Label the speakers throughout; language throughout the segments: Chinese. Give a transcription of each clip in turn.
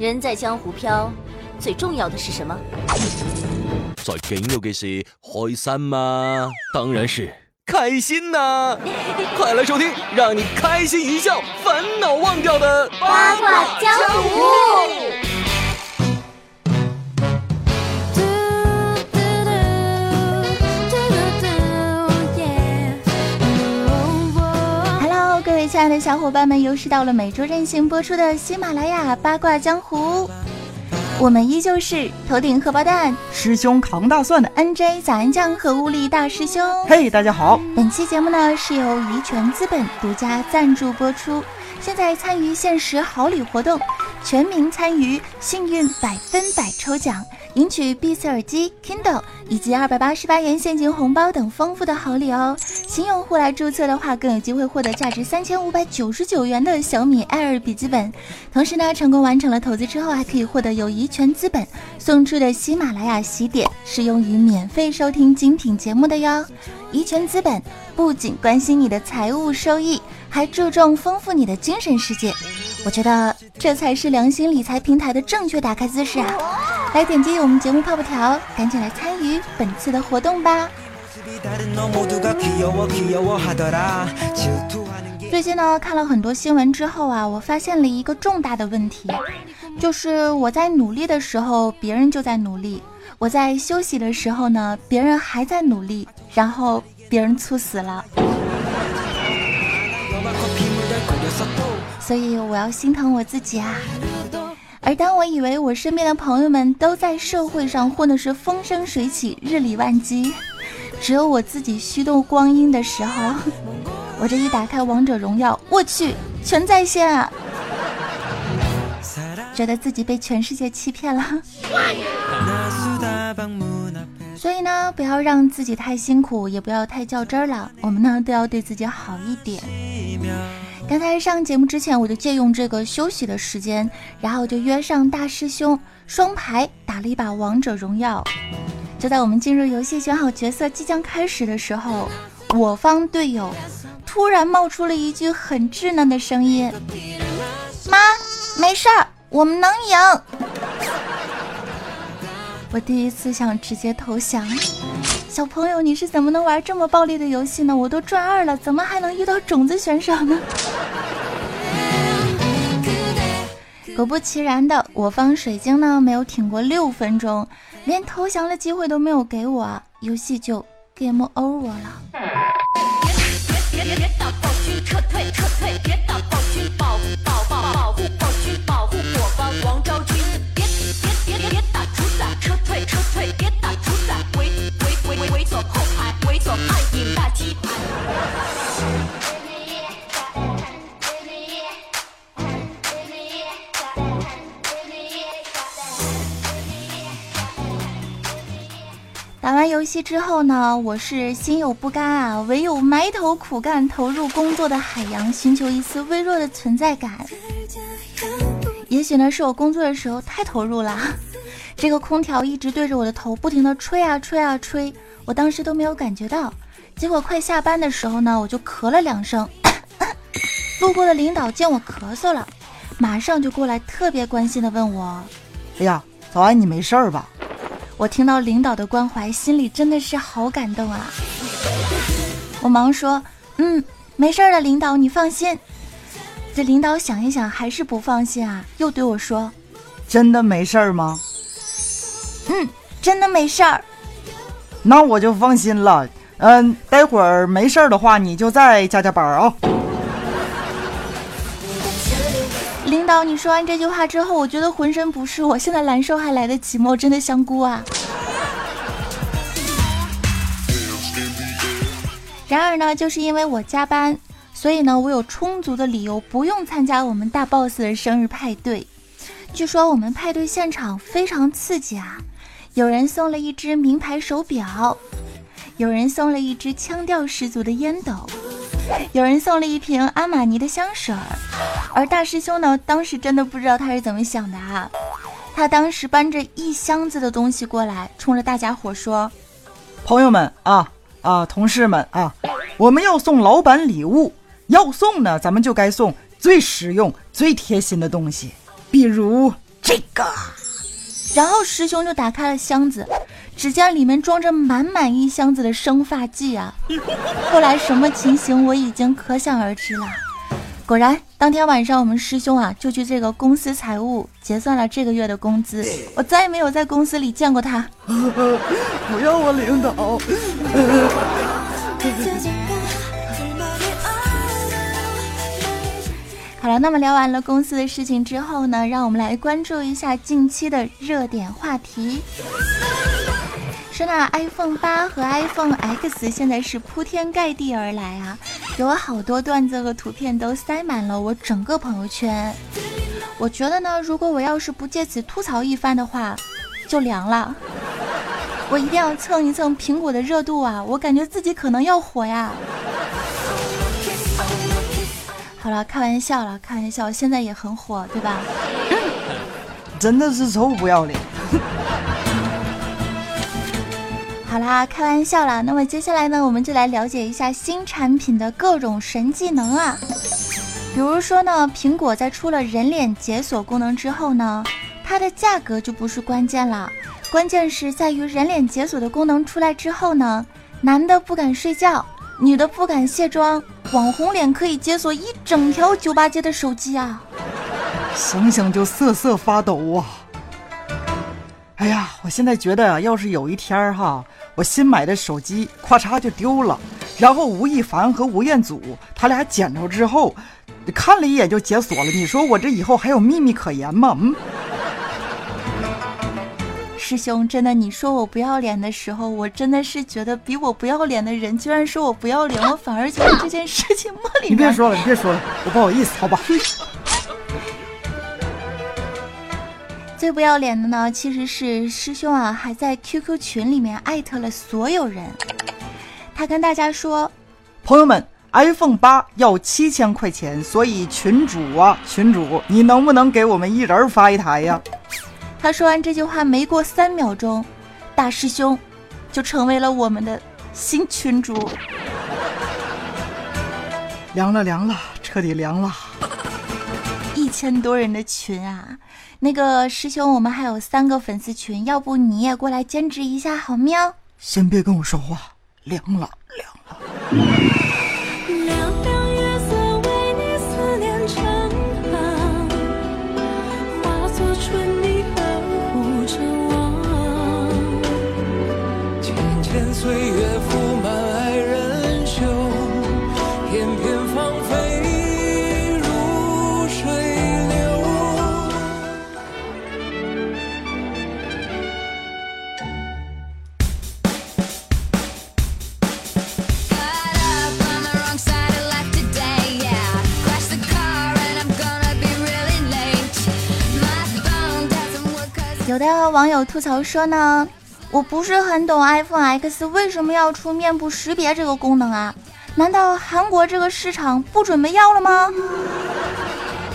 Speaker 1: 人在江湖飘，最重要的是什么？
Speaker 2: 在紧要的是，开心吗？当然是开心呐！快来收听，让你开心一笑，烦恼忘掉的
Speaker 1: 八卦江湖。
Speaker 3: 亲爱的小伙伴们，又是到了每周任性播出的喜马拉雅八卦江湖。我们依旧是头顶荷包蛋，
Speaker 4: 师兄扛大蒜的
Speaker 3: NJ 早安酱和物理大师兄。
Speaker 4: 嘿，大家好！
Speaker 3: 本期节目呢是由怡泉资本独家赞助播出。现在参与限时好礼活动，全民参与幸运百分百抽奖。赢取 B 四耳机、Kindle 以及二百八十八元现金红包等丰富的好礼哦！新用户来注册的话，更有机会获得价值三千五百九十九元的小米 Air 笔记本。同时呢，成功完成了投资之后，还可以获得由怡泉资本送出的喜马拉雅喜点，适用于免费收听精品节目的哟。怡泉资本不仅关心你的财务收益，还注重丰富你的精神世界。我觉得这才是良心理财平台的正确打开姿势啊！来点击我们节目泡泡条，赶紧来参与本次的活动吧。最近呢，看了很多新闻之后啊，我发现了一个重大的问题，就是我在努力的时候，别人就在努力；我在休息的时候呢，别人还在努力，然后别人猝死了。所以我要心疼我自己啊。而当我以为我身边的朋友们都在社会上混的是风生水起、日理万机，只有我自己虚度光阴的时候，我这一打开王者荣耀，我去，全在线啊！觉得自己被全世界欺骗了。所以呢，不要让自己太辛苦，也不要太较真儿了。我们呢，都要对自己好一点。刚才上节目之前，我就借用这个休息的时间，然后就约上大师兄双排打了一把王者荣耀。就在我们进入游戏、选好角色、即将开始的时候，我方队友突然冒出了一句很稚嫩的声音：“妈，没事儿，我们能赢。”我第一次想直接投降。小朋友，你是怎么能玩这么暴力的游戏呢？我都赚二了，怎么还能遇到种子选手呢？果不其然的，我方水晶呢没有挺过六分钟，连投降的机会都没有给我，游戏就 game over 了。打完游戏之后呢，我是心有不甘啊，唯有埋头苦干，投入工作的海洋，寻求一丝微弱的存在感。也许呢，是我工作的时候太投入了，这个空调一直对着我的头不停的吹啊吹啊吹，我当时都没有感觉到。结果快下班的时候呢，我就咳了两声，路过的领导见我咳嗽了，马上就过来，特别关心的问我：“
Speaker 4: 哎呀，早安，你没事儿吧？”
Speaker 3: 我听到领导的关怀，心里真的是好感动啊！我忙说：“嗯，没事的，领导你放心。”这领导想一想，还是不放心啊，又对我说：“
Speaker 4: 真的没事儿吗？”“
Speaker 3: 嗯，真的没事儿。”
Speaker 4: 那我就放心了。嗯，待会儿没事儿的话，你就再加加班啊。
Speaker 3: 领导，你说完这句话之后，我觉得浑身不适。我现在难受还来得及吗？真的香菇啊！然而呢，就是因为我加班，所以呢，我有充足的理由不用参加我们大 boss 的生日派对。据说我们派对现场非常刺激啊，有人送了一只名牌手表，有人送了一只腔调十足的烟斗。有人送了一瓶阿玛尼的香水儿，而大师兄呢，当时真的不知道他是怎么想的啊！他当时搬着一箱子的东西过来，冲着大家伙说：“
Speaker 4: 朋友们啊啊，同事们啊，我们要送老板礼物，要送呢，咱们就该送最实用、最贴心的东西，比如这个。
Speaker 3: 然后师兄就打开了箱子，只见里面装着满满一箱子的生发剂啊！后来什么情形我已经可想而知了。果然，当天晚上我们师兄啊就去这个公司财务结算了这个月的工资，我再也没有在公司里见过他。
Speaker 4: 不要我领导。
Speaker 3: 好了，那么聊完了公司的事情之后呢，让我们来关注一下近期的热点话题。说那 iPhone 八和 iPhone X 现在是铺天盖地而来啊，有好多段子和图片都塞满了我整个朋友圈。我觉得呢，如果我要是不借此吐槽一番的话，就凉了。我一定要蹭一蹭苹果的热度啊，我感觉自己可能要火呀。好了，开玩笑了，开玩笑，现在也很火，对吧？
Speaker 4: 真的是臭不要脸。
Speaker 3: 好啦，开玩笑了。那么接下来呢，我们就来了解一下新产品的各种神技能啊。比如说呢，苹果在出了人脸解锁功能之后呢，它的价格就不是关键了，关键是在于人脸解锁的功能出来之后呢，男的不敢睡觉。女的不敢卸妆，网红脸可以解锁一整条九八街的手机啊！
Speaker 4: 想想就瑟瑟发抖啊！哎呀，我现在觉得，要是有一天哈，我新买的手机咔嚓就丢了，然后吴亦凡和吴彦祖他俩捡着之后，看了一眼就解锁了，你说我这以后还有秘密可言吗？嗯。
Speaker 3: 师兄，真的，你说我不要脸的时候，我真的是觉得比我不要脸的人居然说我不要脸，我反而觉得这件事情莫名。
Speaker 4: 你别说了，你别说了，我不好意思，好吧。
Speaker 3: 最不要脸的呢，其实是师兄啊，还在 QQ 群里面艾特了所有人。他跟大家说：“
Speaker 4: 朋友们，iPhone 八要七千块钱，所以群主啊，群主，你能不能给我们一人发一台呀？”
Speaker 3: 他说完这句话，没过三秒钟，大师兄就成为了我们的新群主。
Speaker 4: 凉了，凉了，彻底凉了。
Speaker 3: 千多人的群啊！那个师兄，我们还有三个粉丝群，要不你也过来兼职一下好喵？
Speaker 4: 先别跟我说话，凉了，凉了。
Speaker 3: 网友吐槽说呢，我不是很懂 iPhone X 为什么要出面部识别这个功能啊？难道韩国这个市场不准备要了吗？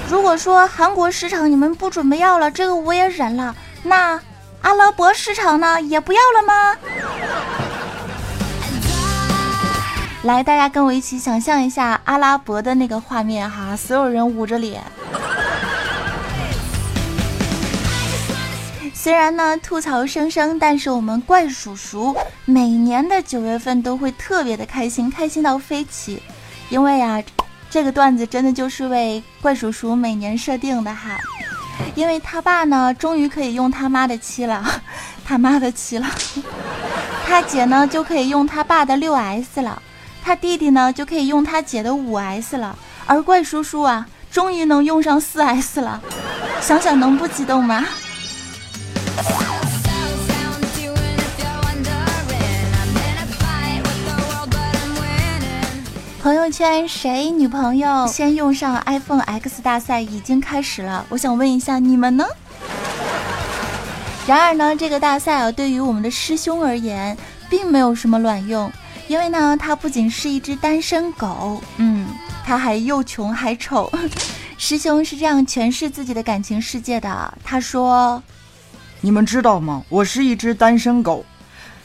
Speaker 3: 如果说韩国市场你们不准备要了，这个我也忍了。那阿拉伯市场呢，也不要了吗？来，大家跟我一起想象一下阿拉伯的那个画面哈，所有人捂着脸。虽然呢吐槽声声，但是我们怪叔叔每年的九月份都会特别的开心，开心到飞起，因为啊，这个段子真的就是为怪叔叔每年设定的哈，因为他爸呢终于可以用他妈的七了，他妈的七了，他姐呢就可以用他爸的六 S 了，他弟弟呢就可以用他姐的五 S 了，而怪叔叔啊终于能用上四 S 了，想想能不激动吗？朋友圈谁女朋友先用上 iPhone X 大赛已经开始了，我想问一下你们呢？然而呢，这个大赛啊，对于我们的师兄而言，并没有什么卵用，因为呢，他不仅是一只单身狗，嗯，他还又穷还丑。师兄是这样诠释自己的感情世界的，他说。
Speaker 4: 你们知道吗？我是一只单身狗，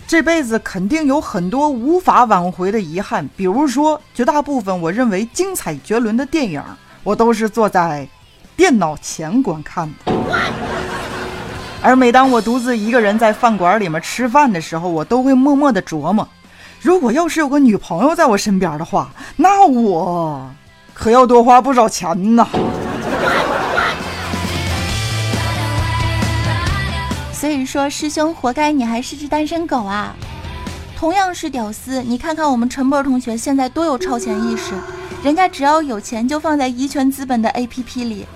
Speaker 4: 这辈子肯定有很多无法挽回的遗憾。比如说，绝大部分我认为精彩绝伦的电影，我都是坐在电脑前观看的。而每当我独自一个人在饭馆里面吃饭的时候，我都会默默的琢磨：如果要是有个女朋友在我身边的话，那我可要多花不少钱呢。
Speaker 3: 所以说，师兄活该你还是只单身狗啊！同样是屌丝，你看看我们陈博同学现在多有超前意识，人家只要有钱就放在怡泉资本的 APP 里，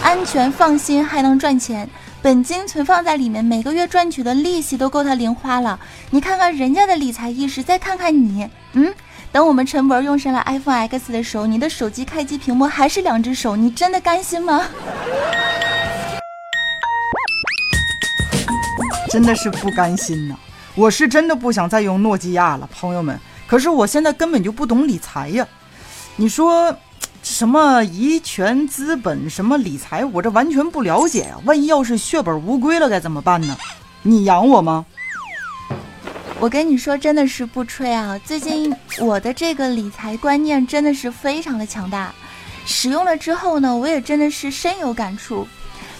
Speaker 3: 安全放心还能赚钱，本金存放在里面，每个月赚取的利息都够他零花了。你看看人家的理财意识，再看看你，嗯，等我们陈博用上了 iPhone X 的时候，你的手机开机屏幕还是两只手，你真的甘心吗？
Speaker 4: 真的是不甘心呐！我是真的不想再用诺基亚了，朋友们。可是我现在根本就不懂理财呀！你说什么怡泉资本什么理财，我这完全不了解呀。万一要是血本无归了，该怎么办呢？你养我吗？
Speaker 3: 我跟你说，真的是不吹啊！最近我的这个理财观念真的是非常的强大，使用了之后呢，我也真的是深有感触。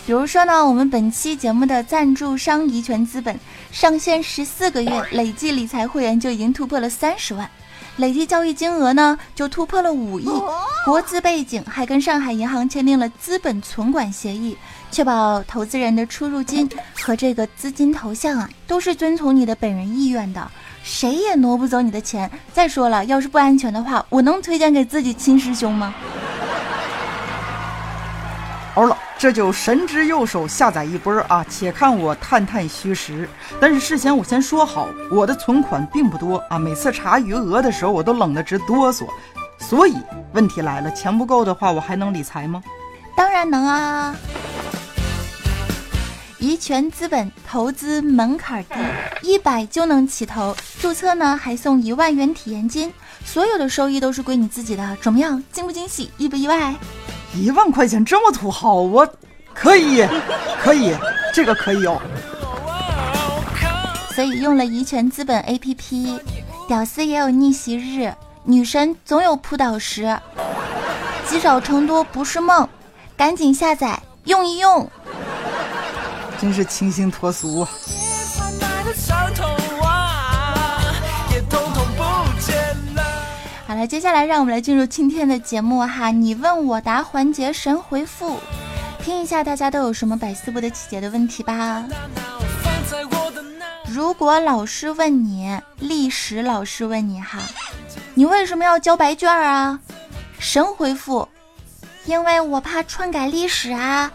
Speaker 3: 比如说呢，我们本期节目的赞助商怡泉资本上线十四个月，累计理财会员就已经突破了三十万，累计交易金额呢就突破了五亿。国资背景还跟上海银行签订了资本存管协议，确保投资人的出入金和这个资金投向啊都是遵从你的本人意愿的，谁也挪不走你的钱。再说了，要是不安全的话，我能推荐给自己亲师兄吗？
Speaker 4: 欧了，这就神之右手下载一波啊！且看我探探虚实。但是事先我先说好，我的存款并不多啊，每次查余额的时候我都冷得直哆嗦。所以问题来了，钱不够的话，我还能理财吗？
Speaker 3: 当然能啊！怡泉资本投资门槛低，一百就能起投，注册呢还送一万元体验金，所有的收益都是归你自己的，怎么样？惊不惊喜？意不意外？
Speaker 4: 一万块钱这么土豪，我可以，可以，这个可以哦。
Speaker 3: 所以用了怡泉资本 APP，屌丝也有逆袭日，女神总有扑倒时，积少成多不是梦，赶紧下载用一用。
Speaker 4: 真是清新脱俗。
Speaker 3: 好了，接下来让我们来进入今天的节目哈，你问我答环节神回复，听一下大家都有什么百思不得其解的问题吧。如果老师问你，历史老师问你哈，你为什么要交白卷啊？神回复，因为我怕篡改历史啊。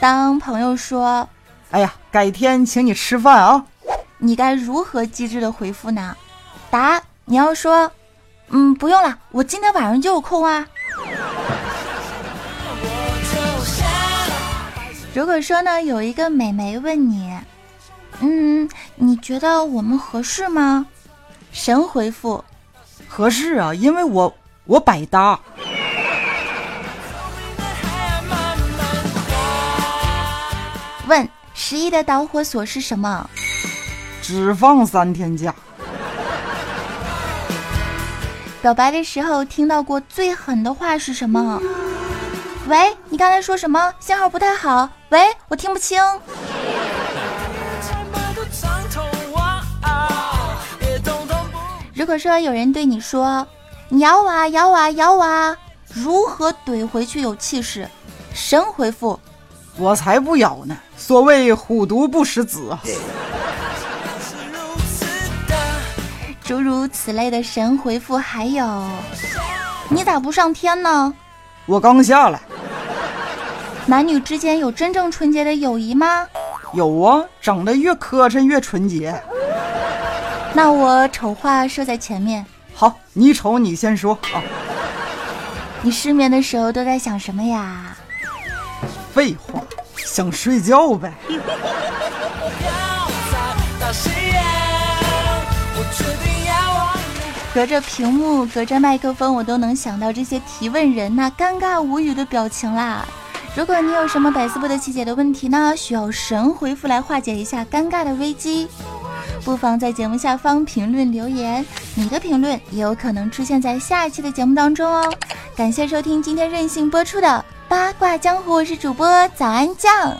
Speaker 3: 当朋友说，
Speaker 4: 哎呀，改天请你吃饭啊。
Speaker 3: 你该如何机智的回复呢？答：你要说，嗯，不用了，我今天晚上就有空啊。如果说呢，有一个美眉问你，嗯，你觉得我们合适吗？神回复：
Speaker 4: 合适啊，因为我我百搭。
Speaker 3: 问：十一的导火索是什么？
Speaker 4: 只放三天假。
Speaker 3: 表白的时候听到过最狠的话是什么？喂，你刚才说什么？信号不太好。喂，我听不清。如果说有人对你说你咬我啊咬我啊咬我啊，如何怼回去有气势？神回复：
Speaker 4: 我才不咬呢。所谓虎毒不食子。
Speaker 3: 诸如此类的神回复还有，你咋不上天呢？
Speaker 4: 我刚下来。
Speaker 3: 男女之间有真正纯洁的友谊吗？
Speaker 4: 有啊，长得越磕碜越纯洁。
Speaker 3: 那我丑话说在前面。
Speaker 4: 好，你丑你先说啊。
Speaker 3: 你失眠的时候都在想什么呀？
Speaker 4: 废话，想睡觉呗。
Speaker 3: 隔着屏幕，隔着麦克风，我都能想到这些提问人那尴尬无语的表情啦。如果你有什么百思不得其解的问题呢，需要神回复来化解一下尴尬的危机，不妨在节目下方评论留言，你的评论也有可能出现在下一期的节目当中哦。感谢收听今天任性播出的八卦江湖，我是主播早安酱。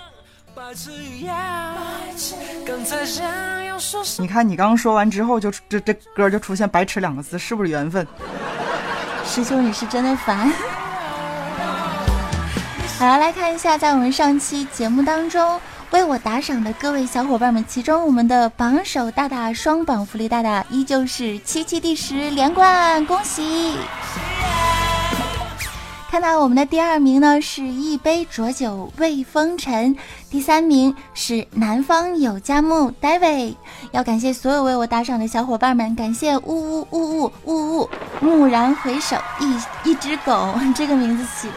Speaker 4: 你看，你刚刚说完之后，就这这歌就出现“白痴”两个字，是不是缘分？
Speaker 3: 师兄，你是真的烦。好，来看一下，在我们上期节目当中为我打赏的各位小伙伴们，其中我们的榜首大大双榜福利大大依旧是七七第十连冠，恭喜！看到我们的第二名呢，是一杯浊酒慰风尘；第三名是南方有佳木 David。要感谢所有为我打赏的小伙伴们，感谢呜呜呜呜呜呜，蓦然回首，一一只狗，这个名字起。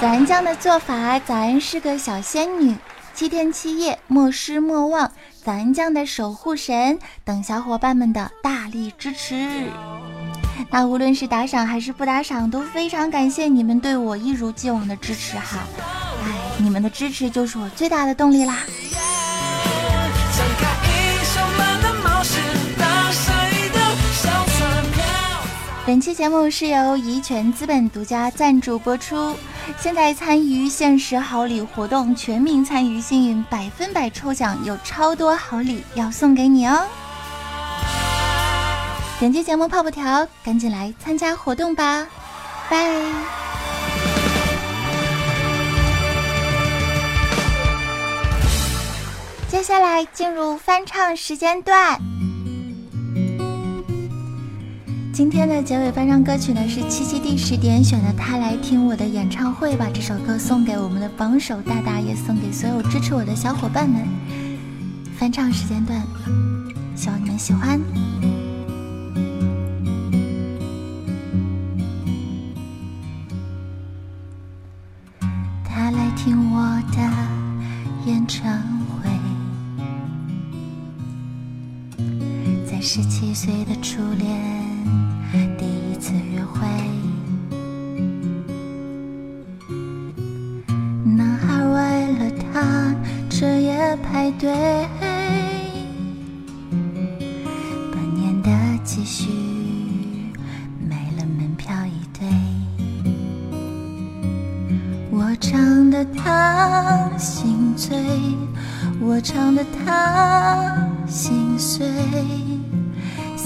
Speaker 3: 早安酱的做法，咱是个小仙女，七天七夜莫失莫忘，早安酱的守护神等小伙伴们的大力支持。那无论是打赏还是不打赏，都非常感谢你们对我一如既往的支持哈！哎，你们的支持就是我最大的动力啦！本期节目是由怡泉资本独家赞助播出。现在参与限时好礼活动，全民参与，幸运百分百抽奖，有超多好礼要送给你哦！点击节目泡泡条，赶紧来参加活动吧！拜。接下来进入翻唱时间段。今天的结尾翻唱歌曲呢是七七第十点选的《他来听我的演唱会》，把这首歌送给我们的榜首大大，也送给所有支持我的小伙伴们。翻唱时间段，希望你们喜欢。七岁的初恋。第一次约会，男孩为了她彻夜排队，半年的积蓄买了门票一对。我唱得他心醉，我唱得他心碎，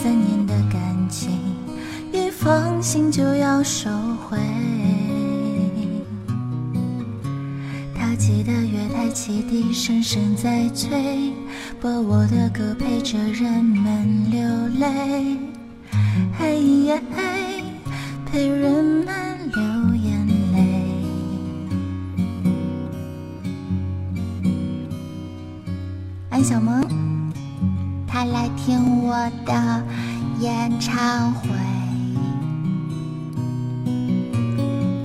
Speaker 3: 三年的感情。一封信就要收回。他记得月台汽笛声声在催，播我的歌陪着人们流泪。嘿呀嘿，陪人们流眼泪。安小萌，他来听我的演唱会。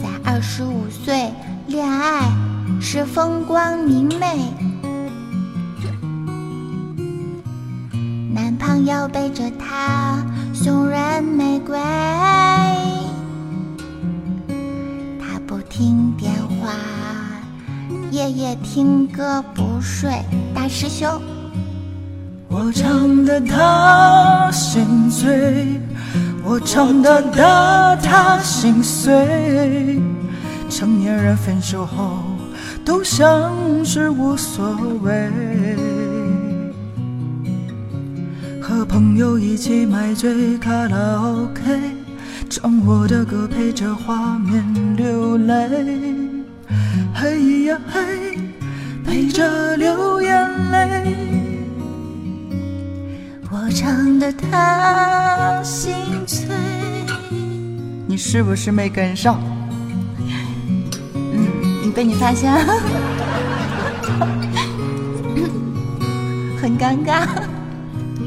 Speaker 3: 在二十五岁恋爱是风光明媚，男朋友背着她送人玫瑰，他不听电话，夜夜听歌不睡。大师兄，
Speaker 5: 我唱得他心醉，我唱的他心碎。成年人分手后都像是无所谓，和朋友一起买醉卡拉 OK，唱我的歌陪着画面流泪，嘿呀嘿，陪着流眼泪。
Speaker 3: 我唱的他心碎，
Speaker 4: 你是不是没跟上？
Speaker 3: 嗯被你发现了，很尴尬。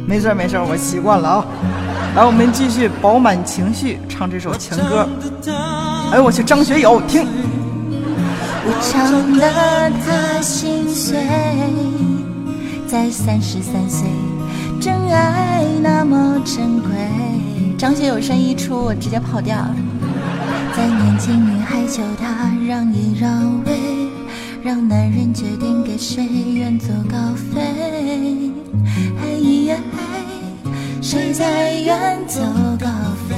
Speaker 4: 没事没事，我习惯了啊。来，我们继续饱满情绪唱这首情歌。哎呦我去，张学友，听。
Speaker 3: 我唱的他心碎，在三十三岁，真爱那么珍贵。张学友声一出，我直接跑调。在年轻女孩求他让一让位，让男人决定给谁远走高飞。嘿呀嘿，谁在远走高飞？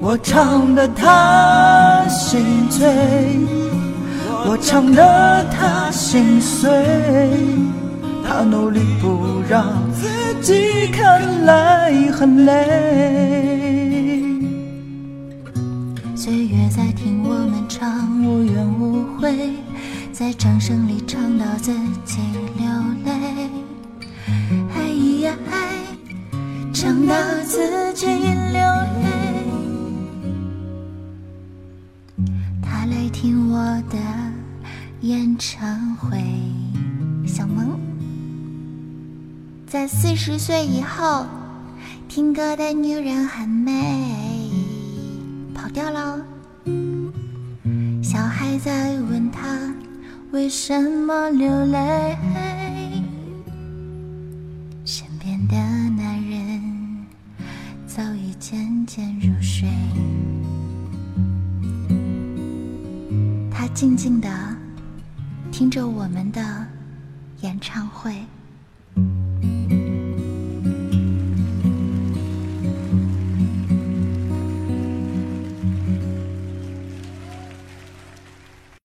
Speaker 4: 我唱得他心醉，我唱得他心碎，他努力不让自己看来很累。
Speaker 3: 岁月在听我们唱，无怨无悔，在掌声里唱到自己流泪。哎呀哎，唱到自己流泪。他来听我的演唱会，小萌，在四十岁以后，听歌的女人很美，跑调了。小孩在问他为什么流泪，身边的男人早已渐渐入睡。他静静地听着我们的演唱会。